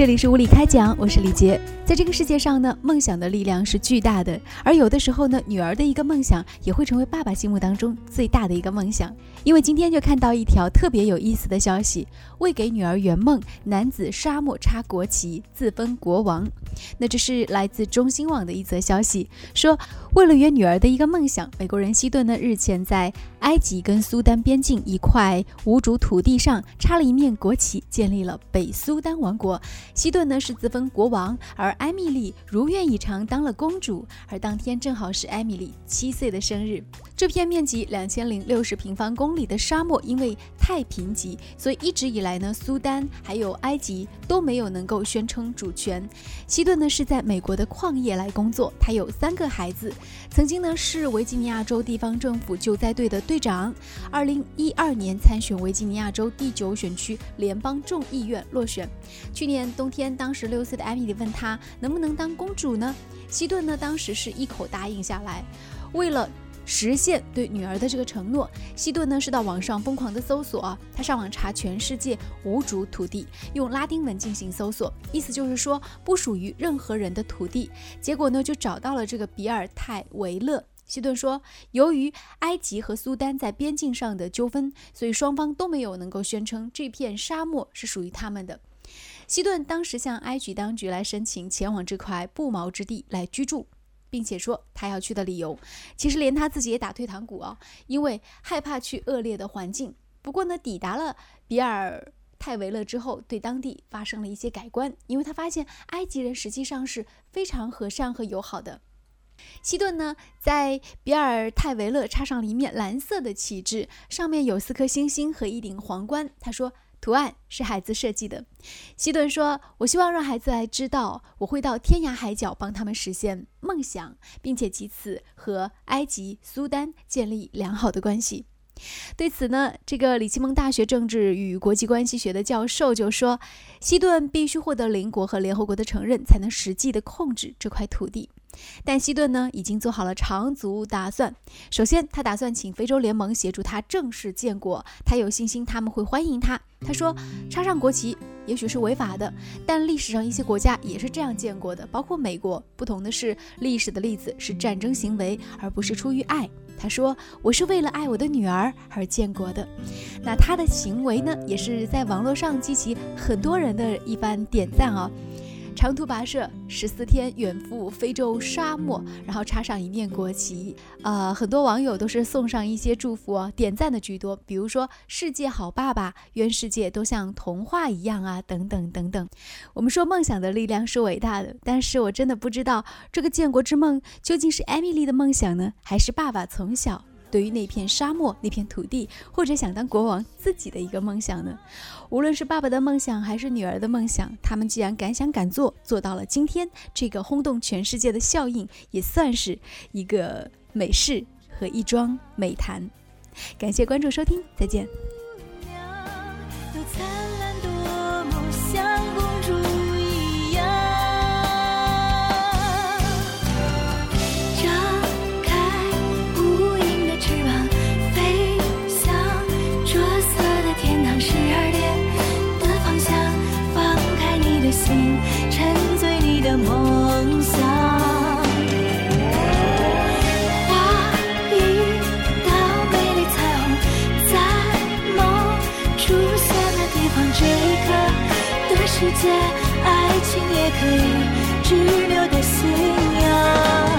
这里是物理开讲，我是李杰。在这个世界上呢，梦想的力量是巨大的，而有的时候呢，女儿的一个梦想也会成为爸爸心目当中最大的一个梦想。因为今天就看到一条特别有意思的消息：为给女儿圆梦，男子沙漠插国旗，自封国王。那这是来自中新网的一则消息，说为了圆女儿的一个梦想，美国人希顿呢日前在埃及跟苏丹边境一块无主土地上插了一面国旗，建立了北苏丹王国。西顿呢是自封国王，而艾米丽如愿以偿当了公主，而当天正好是艾米丽七岁的生日。这片面积两千零六十平方公里的沙漠，因为太贫瘠，所以一直以来呢，苏丹还有埃及都没有能够宣称主权。西顿呢是在美国的矿业来工作，他有三个孩子，曾经呢是维吉尼亚州地方政府救灾队的队长。二零一二年参选维吉尼亚州第九选区联邦众议院落选。去年冬天，当时六岁的艾米丽问他。能不能当公主呢？希顿呢？当时是一口答应下来。为了实现对女儿的这个承诺，希顿呢是到网上疯狂的搜索。他上网查全世界无主土地，用拉丁文进行搜索，意思就是说不属于任何人的土地。结果呢就找到了这个比尔泰维勒。希顿说，由于埃及和苏丹在边境上的纠纷，所以双方都没有能够宣称这片沙漠是属于他们的。希顿当时向埃及当局来申请前往这块不毛之地来居住，并且说他要去的理由，其实连他自己也打退堂鼓啊，因为害怕去恶劣的环境。不过呢，抵达了比尔泰维勒之后，对当地发生了一些改观，因为他发现埃及人实际上是非常和善和友好的。希顿呢，在比尔泰维勒插上了一面蓝色的旗帜，上面有四颗星星和一顶皇冠。他说。图案是孩子设计的，希顿说：“我希望让孩子来知道，我会到天涯海角帮他们实现梦想，并且借此和埃及、苏丹建立良好的关系。”对此呢，这个里奇蒙大学政治与国际关系学的教授就说：“希顿必须获得邻国和联合国的承认，才能实际的控制这块土地。”但希顿呢，已经做好了长足打算。首先，他打算请非洲联盟协助他正式建国，他有信心他们会欢迎他。他说：“插上国旗也许是违法的，但历史上一些国家也是这样建国的，包括美国。不同的是，历史的例子是战争行为，而不是出于爱。”他说：“我是为了爱我的女儿而建国的。”那他的行为呢，也是在网络上激起很多人的一番点赞啊。长途跋涉十四天，远赴非洲沙漠，然后插上一面国旗。呃，很多网友都是送上一些祝福哦，点赞的居多。比如说“世界好爸爸”，愿世界都像童话一样啊，等等等等。我们说梦想的力量是伟大的，但是我真的不知道这个建国之梦究竟是艾米丽的梦想呢，还是爸爸从小。对于那片沙漠、那片土地，或者想当国王自己的一个梦想呢？无论是爸爸的梦想还是女儿的梦想，他们既然敢想敢做，做到了今天这个轰动全世界的效应，也算是一个美事和一桩美谈。感谢关注收听，再见。的梦想。画一道美丽彩虹，在梦出现的地方，这一刻的世界，爱情也可以滞留的信仰。